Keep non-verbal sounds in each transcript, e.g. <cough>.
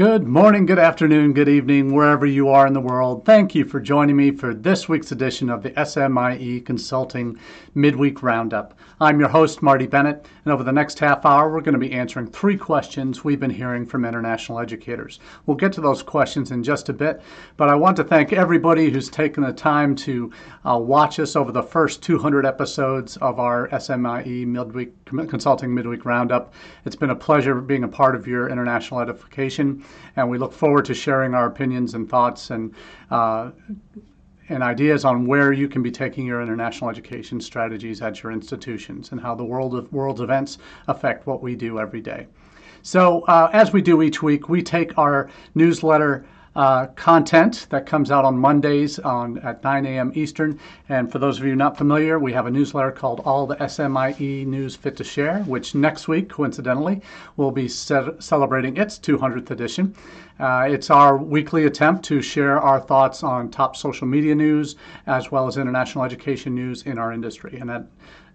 Good morning, good afternoon, good evening, wherever you are in the world. Thank you for joining me for this week's edition of the SMIE Consulting Midweek Roundup. I'm your host, Marty Bennett, and over the next half hour, we're going to be answering three questions we've been hearing from international educators. We'll get to those questions in just a bit, but I want to thank everybody who's taken the time to uh, watch us over the first 200 episodes of our SMIE Midweek Consulting Midweek Roundup. It's been a pleasure being a part of your international edification, and we look forward to sharing our opinions and thoughts and uh, and ideas on where you can be taking your international education strategies at your institutions and how the world of world's events affect what we do every day. So, uh, as we do each week, we take our newsletter uh, content that comes out on Mondays on at 9 a.m. Eastern. And for those of you not familiar, we have a newsletter called All the SMIE News Fit to Share, which next week, coincidentally, will be celebrating its 200th edition. Uh, it's our weekly attempt to share our thoughts on top social media news as well as international education news in our industry. And that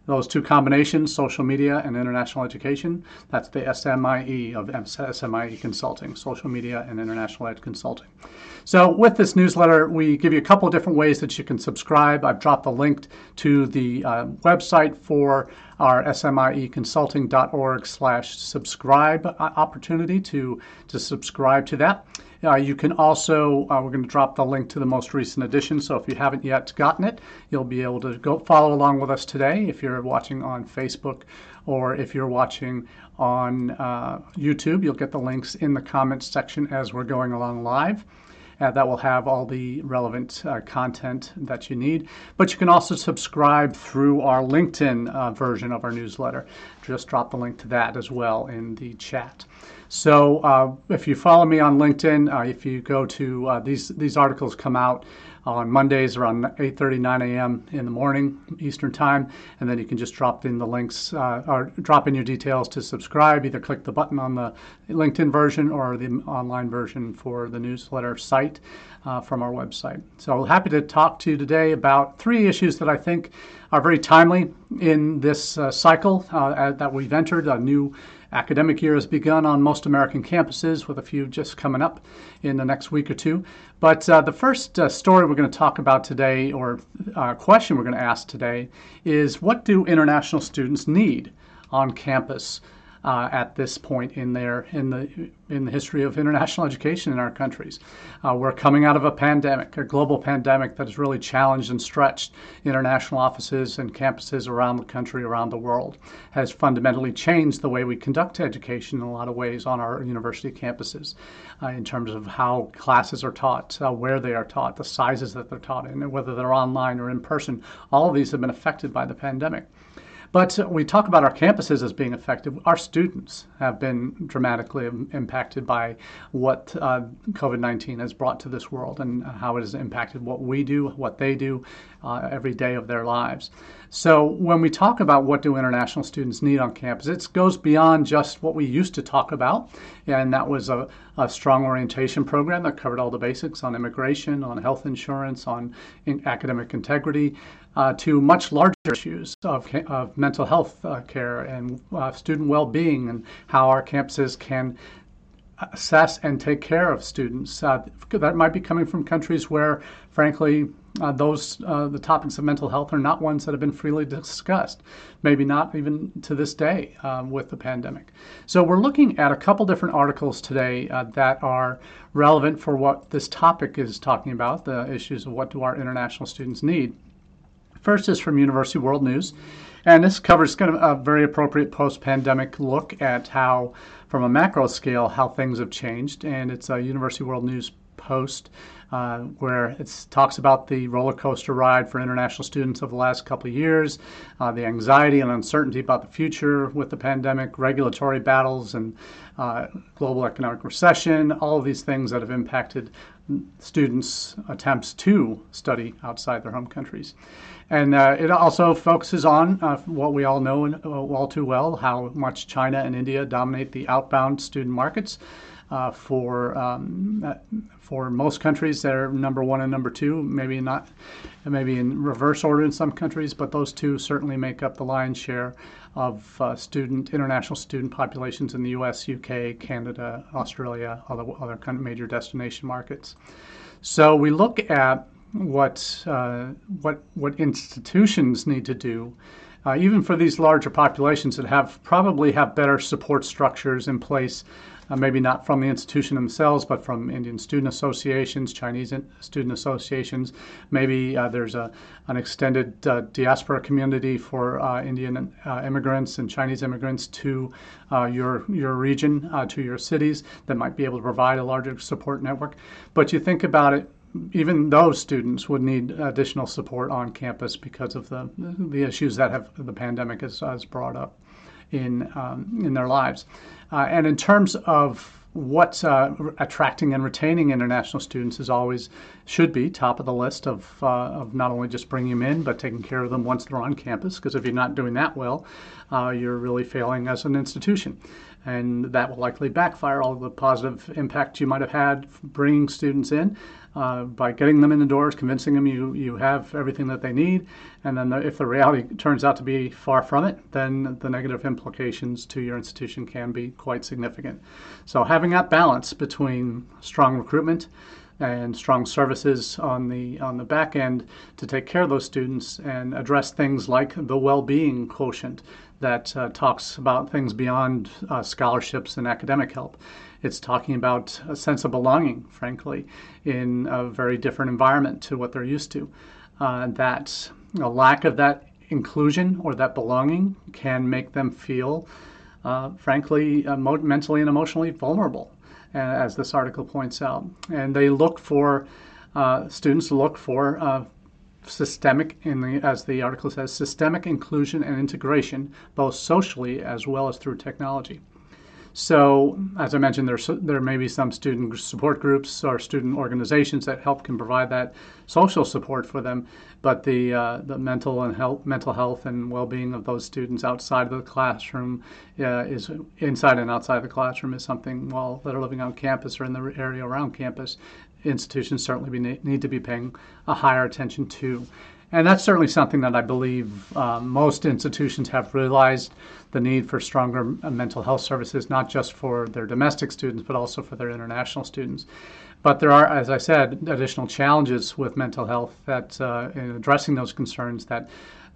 those two combinations, social media and international education, that's the SMIE of SMIE Consulting, social media and international ed consulting. So with this newsletter, we give you a couple of different ways that you can subscribe. I've dropped the link to the uh, website for our smieconsulting.org slash subscribe opportunity to, to subscribe to that. Uh, you can also, uh, we're going to drop the link to the most recent edition. So if you haven't yet gotten it, you'll be able to go follow along with us today if you're watching on Facebook or if you're watching on uh, YouTube. You'll get the links in the comments section as we're going along live. Uh, that will have all the relevant uh, content that you need. But you can also subscribe through our LinkedIn uh, version of our newsletter. Just drop the link to that as well in the chat. So uh, if you follow me on LinkedIn, uh, if you go to uh, these these articles come out on Mondays around 8:30, 9 a.m. in the morning Eastern Time, and then you can just drop in the links uh, or drop in your details to subscribe. Either click the button on the LinkedIn version or the online version for the newsletter site uh, from our website. So happy to talk to you today about three issues that I think are very timely in this uh, cycle uh, that we've entered a new academic year has begun on most American campuses, with a few just coming up in the next week or two. But uh, the first uh, story we're going to talk about today, or uh, question we're going to ask today, is what do international students need on campus? Uh, at this point in their in the in the history of international <laughs> education in our countries. Uh, we're coming out of a pandemic, a global pandemic that has really challenged and stretched international offices and campuses around the country, around the world, has fundamentally changed the way we conduct education in a lot of ways on our university campuses, uh, in terms of how classes are taught, uh, where they are taught, the sizes that they're taught in, and whether they're online or in person. All of these have been affected by the pandemic. But we talk about our campuses as being affected. Our students have been dramatically impacted by what uh, COVID 19 has brought to this world and how it has impacted what we do, what they do uh, every day of their lives. So when we talk about what do international students need on campus, it goes beyond just what we used to talk about, and that was a, a strong orientation program that covered all the basics on immigration, on health insurance, on in academic integrity, uh, to much larger issues of, of mental health uh, care and uh, student well-being and how our campuses can assess and take care of students. Uh, that might be coming from countries where, frankly, uh, those uh, the topics of mental health are not ones that have been freely discussed. Maybe not even to this day um, with the pandemic. So we're looking at a couple different articles today that are relevant for what this topic is talking about: the issues of what do our international students need. First is from University World News, and this covers kind of a very appropriate post-pandemic look at how, from a macro scale, how things have changed. And it's a University World News post uh, where it talks about the roller coaster ride for international students of the last couple of years, uh, the anxiety and uncertainty about the future with the pandemic, regulatory battles, and uh, global economic recession, all of these things that have impacted students' attempts to study outside their home countries. And uh, it also focuses on uh, what we all know uh, all too well how much China and India dominate the outbound student markets. Uh, for um, for most countries they're number one and number two, maybe not, maybe in reverse order in some countries, but those two certainly make up the lion's share of uh, student international student populations in the U.S., UK, Canada, Australia, other other kind of major destination markets. So we look at what uh, what what institutions need to do uh, even for these larger populations that have probably have better support structures in place, uh, maybe not from the institution themselves, but from Indian student associations, Chinese student associations. Maybe uh, there's a, an extended uh, diaspora community for uh, Indian uh, immigrants and Chinese immigrants to your, your region, to your cities that might be able to provide a larger support network. But you think about it even those students would need additional support on campus because of the the issues that have the pandemic has, has brought up in um, in their lives. Uh, and in terms of what uh, attracting and retaining international students is always should be top of the list of uh, of not only just bringing them in but taking care of them once they're on campus. Because if you're not doing that well, uh, you're really failing as an institution and that will likely backfire all the positive impact you might have had bringing students in uh, by getting them in the doors, convincing them you, you have everything that they need. And then the, if the reality turns out to be far from it, then the negative implications to your institution can be quite significant. So having that balance between strong recruitment and strong services on the on the back end to take care of those students and address things like the well-being quotient that uh, talks about things beyond uh, scholarships and academic help. It's talking about a sense of belonging, frankly, in a very different environment to what they're used to. Uh, that a lack of that inclusion or that belonging can make them feel, uh, frankly, uh, mentally and emotionally vulnerable as this article points out. And they look for, uh, students look for uh, systemic, the, as the article says, systemic inclusion and integration, both socially as well as through technology. So, as I mentioned, there, there may be some student support groups or student organizations that help can provide that social support for them, but the, uh, the mental and health, mental health and well-being of those students outside of the classroom uh, is inside and outside the classroom is something while that are living on campus or in the area around campus, institutions certainly be, need to be paying a higher attention to. And that's certainly something that I believe uh, most institutions have realized the need for stronger uh, mental health services, not just for their domestic students, but also for their international students. But there are, as I said, additional challenges with mental health that uh, in addressing those concerns that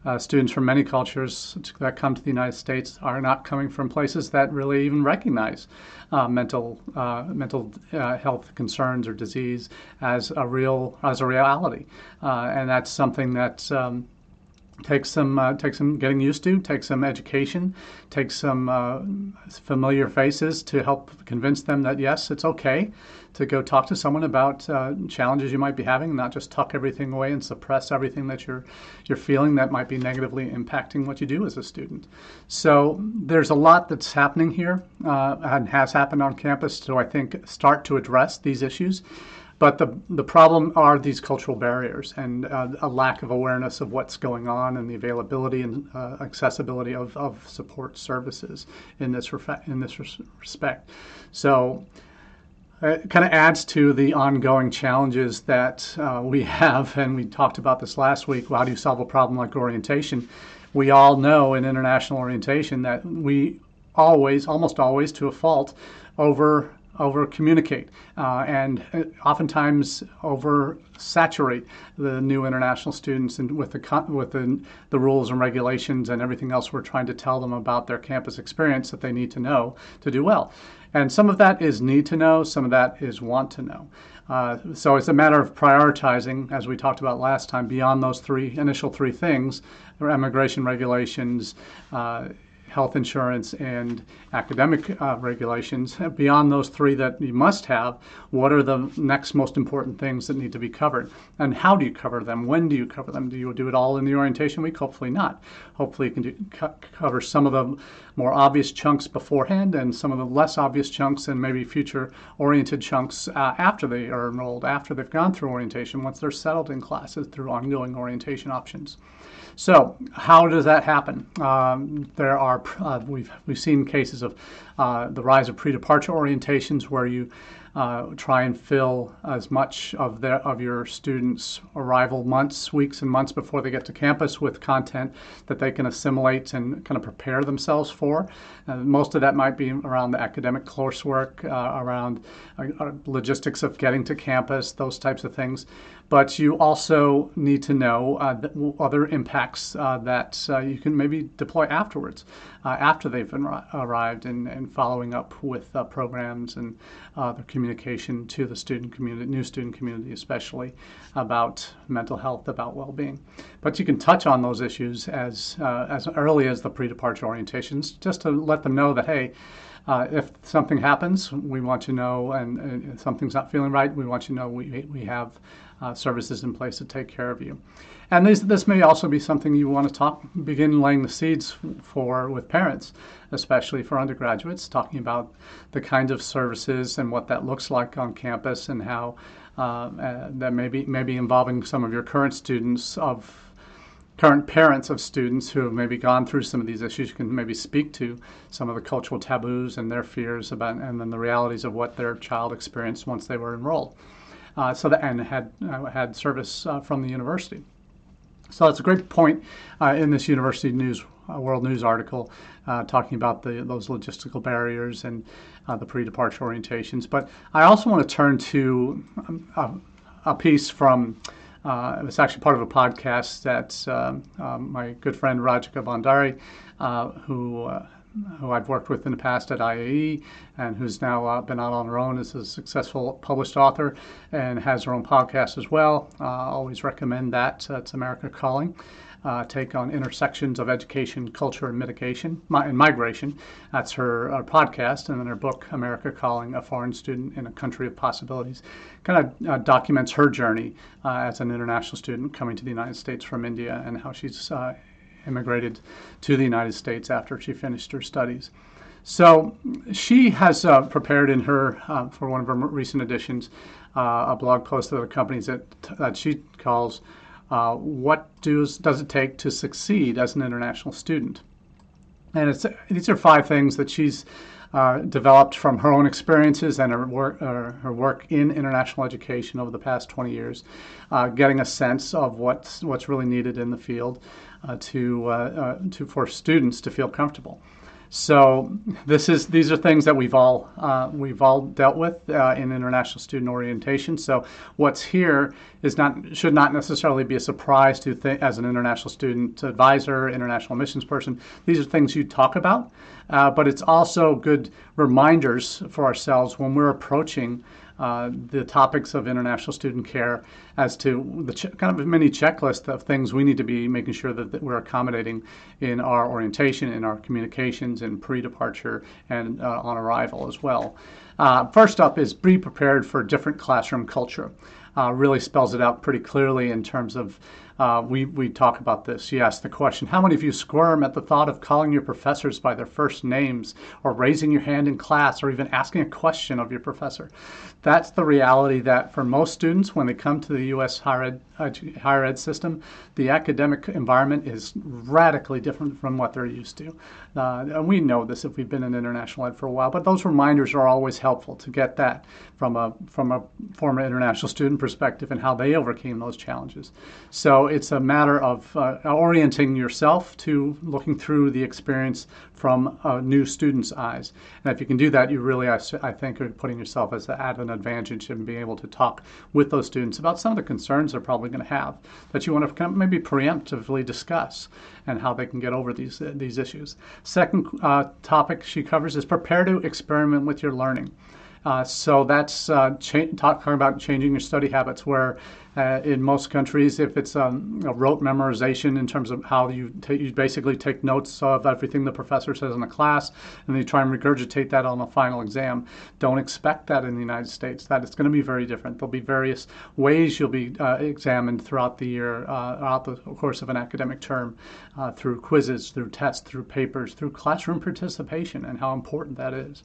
uh, students from many cultures that come to the United States are not coming from places that really even recognize uh, mental uh, mental uh, health concerns or disease as a real as a reality, uh, and that's something that. Um, takes some uh, takes some getting used to, takes some education, takes some uh, familiar faces to help convince them that yes, it's okay to go talk to someone about uh, challenges you might be having, not just tuck everything away and suppress everything that you're you're feeling that might be negatively impacting what you do as a student. So there's a lot that's happening here uh, and has happened on campus to I think start to address these issues. But the, the problem are these cultural barriers and uh, a lack of awareness of what's going on and the availability and uh, accessibility of, of support services in this, in this res- respect. So it kind of adds to the ongoing challenges that uh, we have, and we talked about this last week. How do you solve a problem like orientation? We all know in international orientation that we always, almost always, to a fault, over over communicate uh, and uh, oftentimes over saturate the new international students and with the with the, the rules and regulations and everything else we're trying to tell them about their campus experience that they need to know to do well. And some of that is need to know, some of that is want to know. Uh, so it's a matter of prioritizing, as we talked about last time, beyond those three initial three things: immigration regulations, uh, health insurance and academic uh, regulations. Beyond those three that you must have, what are the next most important things that need to be covered? And how do you cover them? When do you cover them? Do you do it all in the orientation week? Hopefully not. Hopefully you can do, co- cover some of the more obvious chunks beforehand and some of the less obvious chunks and maybe future oriented chunks uh, after they are enrolled, after they've gone through orientation, once they're settled in classes through ongoing orientation options. So, how does that happen? Um, there are uh, we've we've seen cases of uh, the rise of pre-departure orientations where you uh, try and fill as much of their of your students' arrival months, weeks, and months before they get to campus with content that they can assimilate and kind of prepare themselves for. Uh, most of that might be around the academic coursework, uh, around uh, uh, logistics of getting to campus, those types of things but you also need to know uh, other impacts that you can maybe deploy afterwards, after they've arrived, and, and following up with uh, programs and the communication to the student community, new student community especially, about mental health, about well-being. But you can touch on those issues as uh, as early as the pre-departure orientations, just to let them know that hey. Uh, if something happens, we want to know, and, and, something's not feeling right, we want you to know we, we have uh, services in place to take care of you. And this, this may also be something you want to talk, begin laying the seeds for with parents, especially for undergraduates, talking about the kind of services and what that looks like on campus and how uh, uh, that maybe maybe involving some of your current students of current parents of students who have maybe gone through some of these issues can maybe speak to some of the cultural taboos and their fears about and then the realities of what their child experienced once they were enrolled uh, so that and had uh, had service uh, from the university. So that's a great point uh, in this University News uh, World News article talking about the, those logistical barriers and the pre-departure orientations. But I also want to turn to um, a, a, piece from. Uh, it was actually part of a podcast that um, um, my good friend Rajika Bhandari, uh, who who I've worked with in the past at IIE and who's now uh, been out on her own as a successful published author and has her own podcast as well. Uh, always recommend that. Uh, it's America Calling. Uh, take on intersections of education, culture, and mitigation and migration. That's her uh, podcast, and then her book, America Calling: A Foreign Student in a Country of Possibilities, kind of uh, documents her journey as an international student coming to the United States from India and how she's immigrated to the United States after she finished her studies. So she has uh, prepared in her, uh, for one of her recent editions, uh, a blog post that accompanies it that she calls uh, What does, does it take to succeed as an international student? And it's, these are five things that she's uh, developed from her own experiences and her work, uh, her work in international education over the past 20 years, uh, getting a sense of what's, what's really needed in the field uh, to, uh, to, for students to feel comfortable. So this is these are things that we've all uh, we've all dealt with uh, in international student orientation. So what's here is not should not necessarily be a surprise to th- as an international student advisor, international missions person. These are things you talk about, uh, but it's also good reminders for ourselves when we're approaching uh, the topics of international student care as to the ch- kind of mini checklist of things we need to be making sure that, that we're accommodating in our orientation, in our communications, in pre-departure, and uh, on arrival as well. Uh, first up is be prepared for different classroom culture. Uh, really spells it out pretty clearly in terms of uh, we, we talk about this. You ask the question How many of you squirm at the thought of calling your professors by their first names, or raising your hand in class, or even asking a question of your professor? That's the reality that for most students, when they come to the U.S. higher ed, higher ed system, the academic environment is radically different from what they're used to. Uh, and we know this if we've been in international ed for a while, but those reminders are always helpful to get that from a, from a former international student perspective and how they overcame those challenges. So it's a matter of uh, orienting yourself to looking through the experience from a new student's eyes. And if you can do that, you really, I, I think, are putting yourself as an advantage in being able to talk with those students about some of the concerns they're probably going to have that you want to maybe preemptively discuss and how they can get over these uh, these issues. Second uh, topic she covers is prepare to experiment with your learning. Uh, so that's uh, talking about changing your study habits, where uh, in most countries, if it's um, a rote memorization in terms of how you, you basically take notes of everything the professor says in the class, and then you try and regurgitate that on a final exam. Don't expect that in the United States. That it's going to be very different. There'll be various ways you'll be uh, examined throughout the year, uh, throughout the course of an academic term, uh, through quizzes, through tests, through papers, through classroom participation, and how important that is.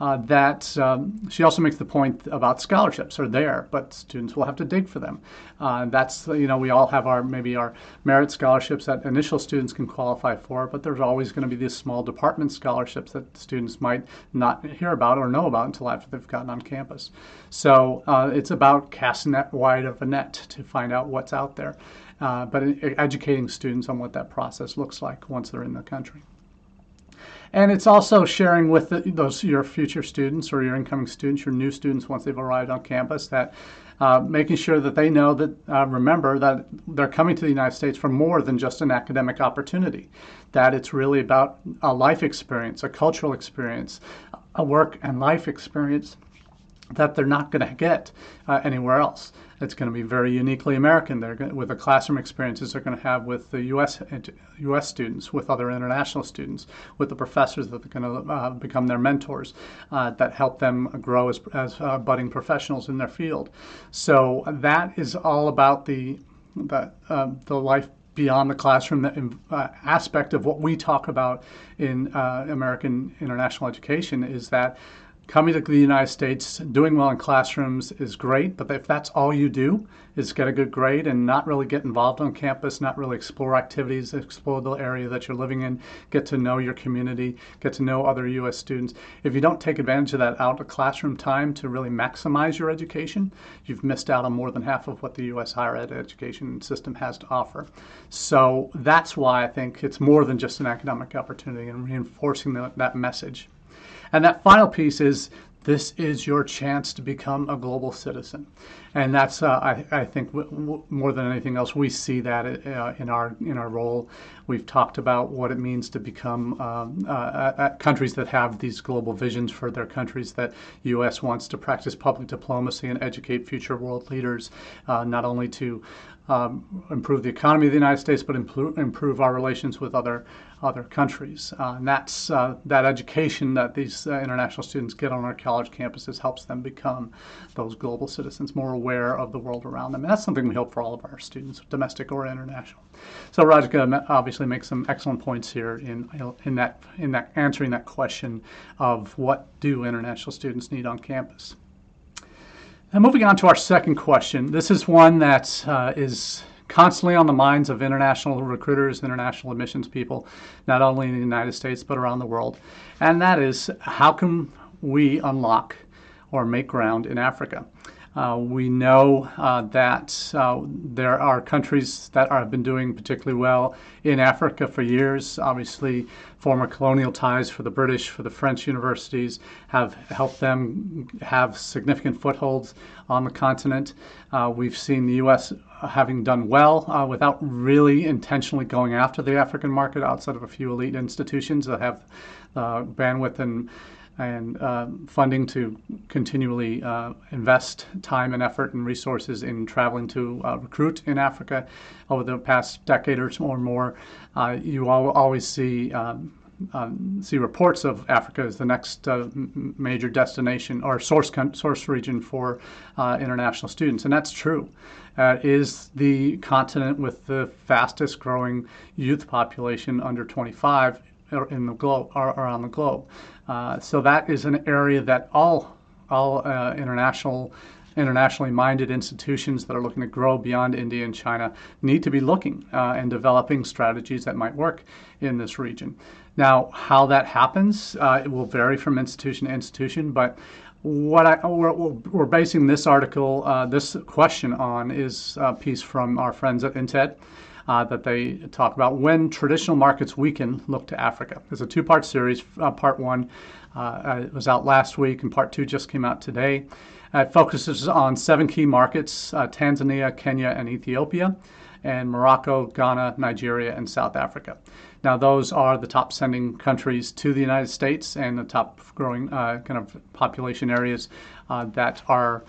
Uh, that um, she also makes the point about scholarships are there, but students will have to dig for them. Uh, that's you know we all have our maybe our merit scholarships that initial students can qualify for, but there's always going to be these small department scholarships that students might not hear about or know about until after they've gotten on campus. So uh, it's about casting that wide of a net to find out what's out there, uh, but educating students on what that process looks like once they're in the country. And it's also sharing with the, those your future students or your incoming students, your new students once they've arrived on campus, that uh, making sure that they know that uh, remember that they're coming to the United States for more than just an academic opportunity. That it's really about a life experience, a cultural experience, a work and life experience that they're not going to get uh, anywhere else. It's going to be very uniquely American. They're going with the classroom experiences they're going to have with the U.S. U.S. students, with other international students, with the professors that are going to uh, become their mentors, uh, that help them grow as, as uh, budding professionals in their field. So that is all about the the, um, the life beyond the classroom the, uh, aspect of what we talk about in uh, American international education is that coming to the United States, doing well in classrooms is great, but if that's all you do is get a good grade and not really get involved on campus, not really explore activities, explore the area that you're living in, get to know your community, get to know other U.S. students. If you don't take advantage of that out of classroom time to really maximize your education, you've missed out on more than half of what the U.S. higher ed education system has to offer. So that's why I think it's more than just an academic opportunity and reinforcing that message. And that final piece is this is your chance to become a global citizen. And that's, uh, I, I, think, w- w- more than anything else, we see that uh, in our in our role. We've talked about what it means to become um, uh, countries that have these global visions for their countries. That U.S. wants to practice public diplomacy and educate future world leaders, uh, not only to um, improve the economy of the United States, but improve, improve our relations with other other countries. Uh, and that's uh, that education that these uh, international students get on our college campuses helps them become those global citizens, more aware of the world around them. And that's something we hope for all of our students, domestic or international. So Rajika obviously makes some excellent points here in in that in that answering that question of what do international students need on campus. And moving on to our second question, this is one that uh, is constantly on the minds of international recruiters, international admissions people, not only in the United States but around the world. And that is how can we unlock or make ground in Africa? Uh, we know uh, that uh, there are countries that have been doing particularly well in Africa for years. Obviously, former colonial ties for the British, for the French universities have helped them have significant footholds on the continent. Uh, we've seen the U.S. having done well uh, without really intentionally going after the African market outside of a few elite institutions that have uh, bandwidth and and uh, funding to continually uh, invest time and effort and resources in traveling to uh, recruit in Africa over the past decade or more. Uh, you always see. Um, um, see reports of Africa as the next uh, major destination or source source region for uh, international students, and that's true. is the continent with the fastest growing youth population under 25 in the globe around the globe. Uh, so that is an area that all all uh, international internationally minded institutions that are looking to grow beyond India and China need to be looking uh, and developing strategies that might work in this region. Now, how that happens, uh, it will vary from institution to institution, but what I, we're, we're basing this article, uh, this question on, is a piece from our friends at INTED uh, that they talk about when traditional markets weaken, look to Africa. There's a two part series. Uh, part one uh, was out last week, and part two just came out today. It focuses on seven key markets uh, Tanzania, Kenya, and Ethiopia, and Morocco, Ghana, Nigeria, and South Africa. Now, those are the top sending countries to the United States and the top growing uh, kind of population areas uh, that are uh,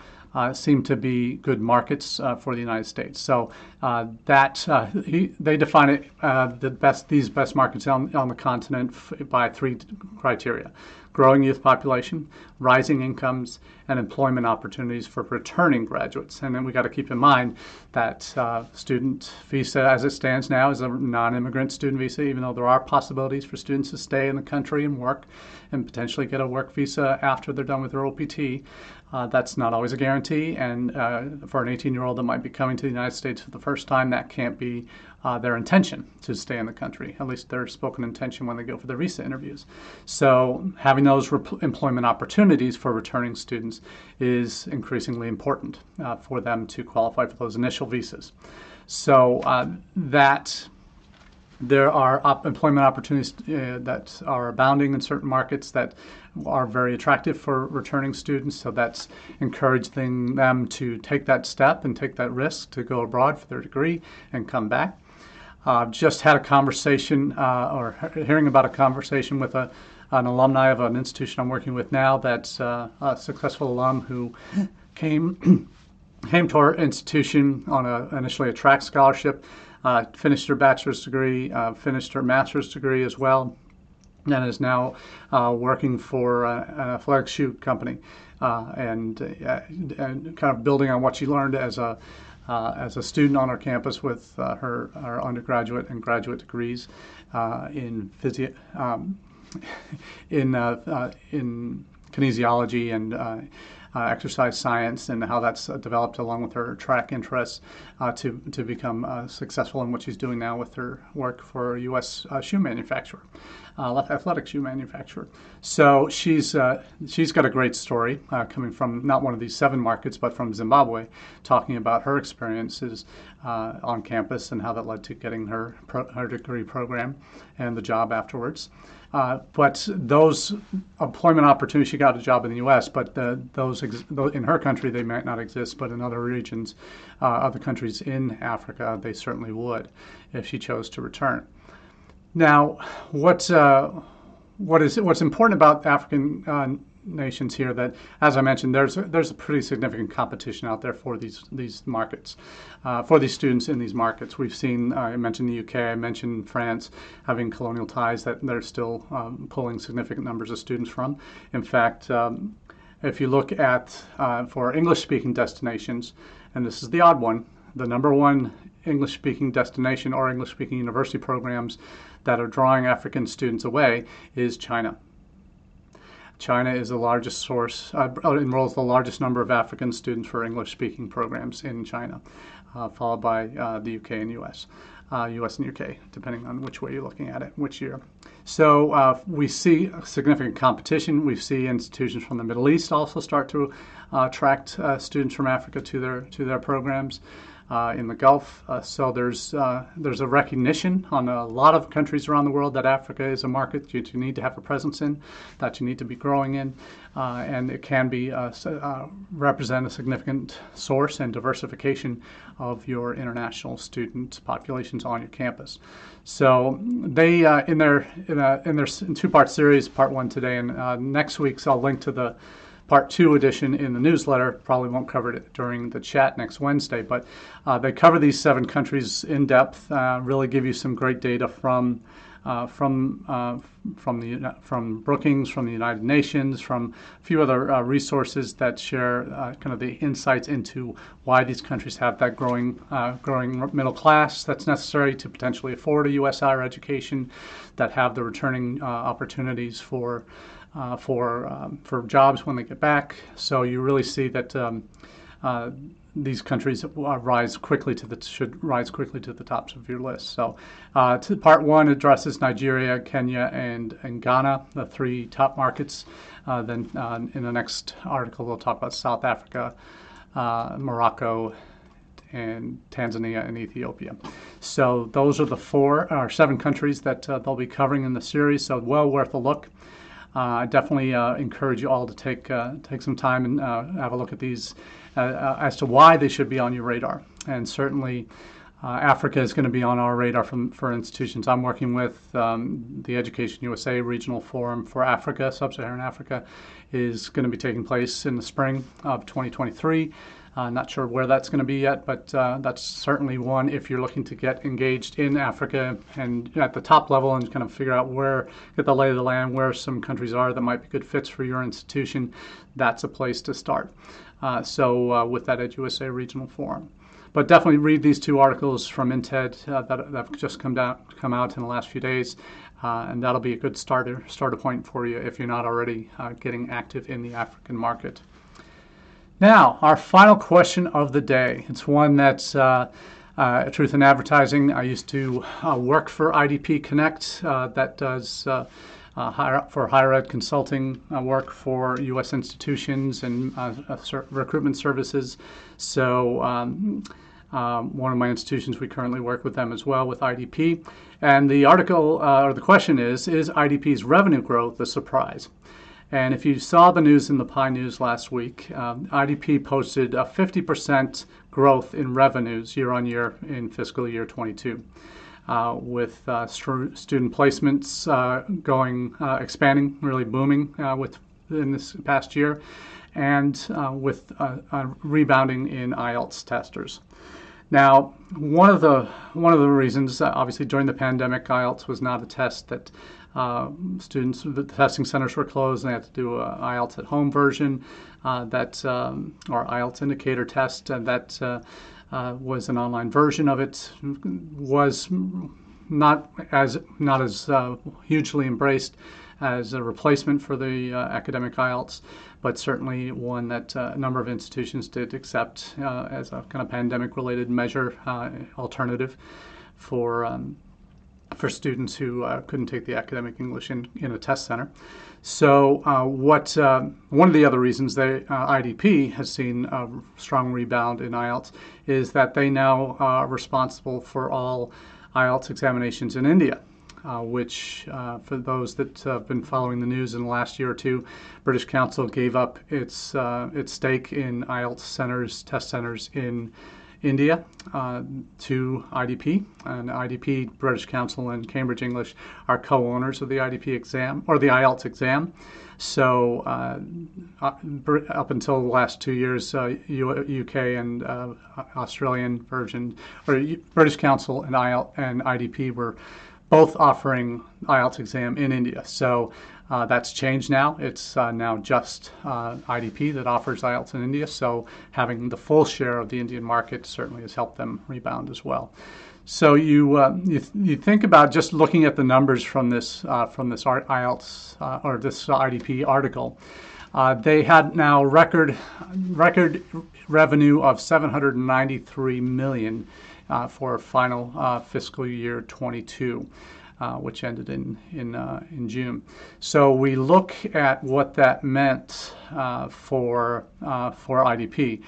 seem to be good markets uh, for the United States. So uh, that uh, he, they define it uh, the best these best markets on, on the continent f- by three criteria: growing youth population, rising incomes, and employment opportunities for returning graduates. And then we got to keep in mind that uh, student visa, as it stands now, is a non-immigrant student visa. Even though there are possibilities for students to stay in the country and work, and potentially get a work visa after they're done with their OPT, uh, that's not always a guarantee. And uh, for an 18-year-old that might be coming to the United States for the first time, that can't be uh, their intention to stay in the country, at least their spoken intention when they go for their visa interviews. So, having those employment opportunities for returning students is increasingly important uh, for them to qualify for those initial visas. So, uh, that there are op- employment opportunities uh, that are abounding in certain markets that are very attractive for returning students. So that's encouraging them to take that step and take that risk to go abroad for their degree and come back. Uh, just had a conversation uh, or hearing about a conversation with a, an alumni of an institution I'm working with now that's uh, a successful alum who <laughs> came <clears throat> came to our institution on a, initially a track scholarship, uh, finished her bachelor's degree, uh, finished her master's degree as well, and is now uh, working for an athletic shoe company and, and kind of building on what she learned as a uh, as a student on our campus with uh, her, undergraduate and graduate degrees uh, in physio, um, <laughs> in uh, uh, in kinesiology and uh, exercise science and how that's developed along with her track interests to to become successful in what she's doing now with her work for a U.S. shoe manufacturer uh, athletic shoe manufacturer. So she's uh, she's got a great story uh, coming from not one of these seven markets, but from Zimbabwe, talking about her experiences uh, on campus and how that led to getting her pro- her degree program and the job afterwards. Uh, but those employment opportunities, she got a job in the U.S., but the, those, ex- in her country they might not exist, but in other regions, uh, other countries in Africa, they certainly would if she chose to return. Now, what's uh, what is what's important about African uh, nations here that, as I mentioned, there's a, there's a pretty significant competition out there for these these markets, uh, for these students in these markets. We've seen uh, I mentioned the UK, I mentioned France having colonial ties that they're still um, pulling significant numbers of students from. In fact. Um, if you look at uh, for English-speaking destinations, and this is the odd one, the number one English-speaking destination or English-speaking university programs that are drawing African students away is China. China is the largest source, uh, enrolls the largest number of African students for English speaking programs in China, uh, followed by uh, the UK and US. US uh, and UK, depending on which way you're looking at it, which year. So uh, we see significant competition. We see institutions from the Middle East also start to uh, attract students from Africa to their to their programs uh, in the Gulf. Uh, so there's uh, there's a recognition on a lot of countries around the world that Africa is a market that you need to have a presence in, that you need to be growing in, uh, and it can be uh, uh, represent a significant source and diversification of your international student populations on your campus. So they in their in, a, in their two-part series, part one today, and next week's I'll link to the part two edition in the newsletter. Probably won't cover it during the chat next Wednesday, but uh, they cover these seven countries in depth. Uh, really give you some great data from. Uh, from uh, from the from Brookings, from the United Nations, from a few other uh, resources that share uh, kind of the insights into why these countries have that growing growing middle class that's necessary to potentially afford a U.S. higher education, that have the returning opportunities for uh, for um, for jobs when they get back. So you really see that um, uh, these countries rise quickly to the should rise quickly to the tops of your list. So, uh, part one addresses Nigeria, Kenya, and, and Ghana, the three top markets. Uh, then uh, in the next article, we'll talk about South Africa, uh, Morocco, and Tanzania and Ethiopia. So those are the four or seven countries that uh, they'll be covering in the series. So well worth a look. Uh, I definitely uh, encourage you all to take uh, take some time and have a look at these as to why they should be on your radar. And certainly, uh, Africa is going to be on our radar from, for institutions. I'm working with um, the Education USA Regional Forum for Africa, Sub Saharan Africa, is going to be taking place in the spring of 2023. Uh, not sure where that's going to be yet, but uh, that's certainly one if you're looking to get engaged in Africa and at the top level and kind of figure out where, get the lay of the land, where some countries are that might be good fits for your institution. That's a place to start. Uh, so, uh, with that EdUSA Regional Forum but definitely read these two articles from INTED uh, that, that have just come out come out in the last few days, uh, and that'll be a good starter starter point for you if you're not already uh, getting active in the African market. Now, our final question of the day. It's one that's uh, uh, Truth in Advertising. I used to uh, work for IDP Connect that does. Uh, higher, for higher ed consulting uh, work for U.S. institutions and uh, recruitment services. So um, um, one of my institutions, we currently work with them as well with IDP. And the article uh, or the question is Is IDP's revenue growth a surprise? And if you saw the news in the PIE News last week, um, IDP posted a 50% growth in revenues year on year in fiscal year 22. Uh, with uh, st- student placements uh, going uh, expanding, really booming uh, with in this past year, and uh, with rebounding in IELTS testers. Now, one of the one of the reasons, uh, obviously, during the pandemic, IELTS was not a test that uh, students, the testing centers were closed, and they had to do an IELTS at home version, uh, that um, or IELTS indicator test, and that uh, uh, was an online version of it. Was not as not as uh, hugely embraced as a replacement for the academic IELTS but certainly one that uh, a number of institutions did accept uh, as a kind of pandemic related measure uh, alternative for. Um, for students who uh, couldn't take the academic English in, in a test center. So, uh, what uh, one of the other reasons that IDP has seen a strong rebound in IELTS is that they now are responsible for all IELTS examinations in India uh, which, uh, for those that have been following the news in the last year or two, British Council gave up its uh, its stake in IELTS centers, test centers in India uh, to IDP. And IDP, British Council, and Cambridge English are co-owners of the IDP exam or the IELTS exam. So uh, up until the last two years, uh, UK and uh, Australian version or British Council and, IEL- and IDP were both offering IELTS exam in India. So uh, that's changed now. It's uh, now just uh, IDP that offers IELTS in India. So having the full share of the Indian market certainly has helped them rebound as well. So you uh, you, th- you, think about just looking at the numbers from this uh, from this IELTS uh, or this IDP article. they had now record record revenue of 793 million for final uh, fiscal year 22. Uh, which ended in in, uh, in June. So we look at what that meant uh, for uh, for IDP.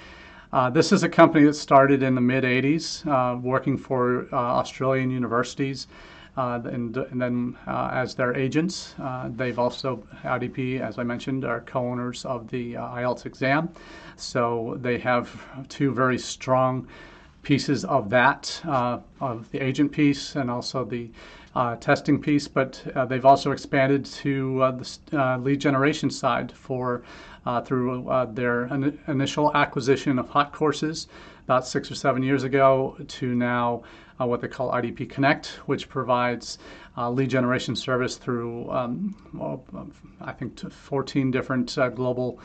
this is a company that started in the mid 80s, working for Australian universities. And, and, then as their agents, they've also IDP, as I mentioned, are co-owners of the IELTS exam. So they have two very strong pieces of that, uh, of the agent piece and also the uh, testing piece, but uh, they've also expanded to uh, the uh, lead generation side for uh, through their in- initial acquisition of Hotcourses about six or seven years ago to now what they call IDP Connect, which provides lead generation service through um, well, I think 14 different global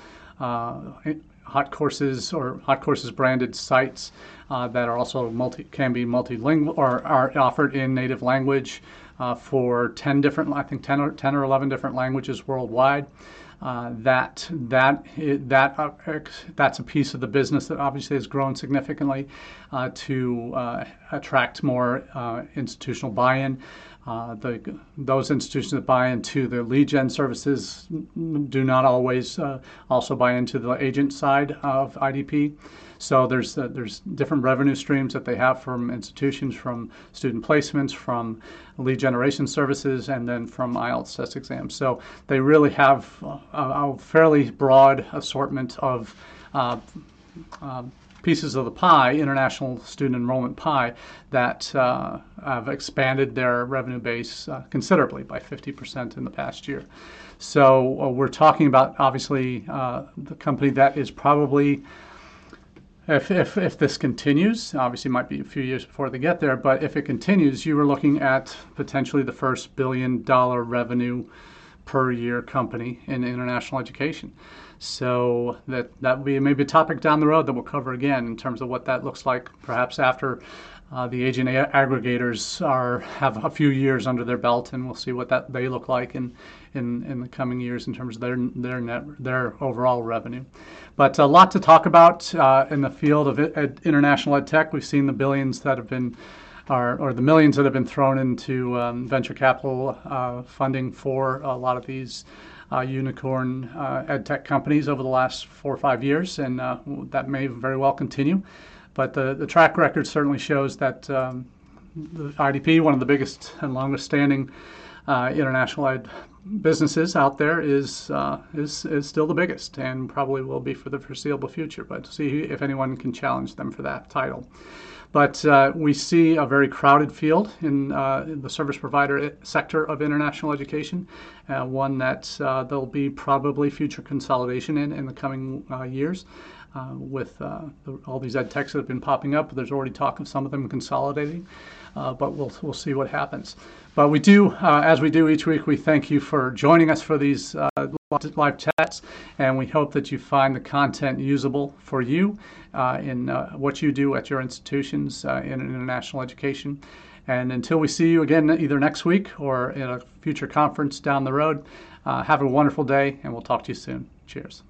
hot courses or hot courses branded sites uh, that are also multi can be multilingual or are offered in native language uh, for 10 different I think 10 or 10 or 11 different languages worldwide. Uh, that that that uh, that's a piece of the business that obviously has grown significantly uh, to uh, attract more uh, institutional buy-in. Uh, the, those institutions that buy into the lead gen services do not always also buy into the agent side of IDP. So there's uh, there's different revenue streams that they have from institutions, from student placements, from lead generation services, and then from IELTS test exams. So they really have a, a fairly broad assortment of uh, uh, pieces of the pie, international student enrollment pie, that uh, have expanded their revenue base uh, considerably by 50% in the past year. So uh, we're talking about obviously uh, the company that is probably if, if, if this continues, obviously it might be a few years before they get there, but if it continues, you were looking at potentially the first billion dollar revenue per year company in international education. So that that will be maybe a topic down the road that we'll cover again in terms of what that looks like, perhaps after uh, the agent aggregators are have a few years under their belt, and we'll see what that they look like in in, in the coming years in terms of their their net their overall revenue. But a lot to talk about uh, in the field of ed, international ed tech. We've seen the billions that have been are, or the millions that have been thrown into um, venture capital uh, funding for a lot of these unicorn uh, ed tech companies over the last four or five years, and uh, that may very well continue. But the, the track record certainly shows that um, the IDP, one of the biggest and longest standing uh, international ed businesses out there, is, uh, is, is still the biggest and probably will be for the foreseeable future. But see if anyone can challenge them for that title. But uh, we see a very crowded field in, uh, in, the service provider sector of international education, uh, one that uh, there'll be probably future consolidation in in the coming uh, years. Uh, with the, all these ed techs that have been popping up, there's already talk of some of them consolidating, but we'll, we'll see what happens. But we do, as we do each week, we thank you for joining us for these live chats, and we hope that you find the content usable for you uh, in uh, what you do at your institutions uh, in international education. And until we see you again, either next week or in a future conference down the road, uh, have a wonderful day, and we'll talk to you soon. Cheers.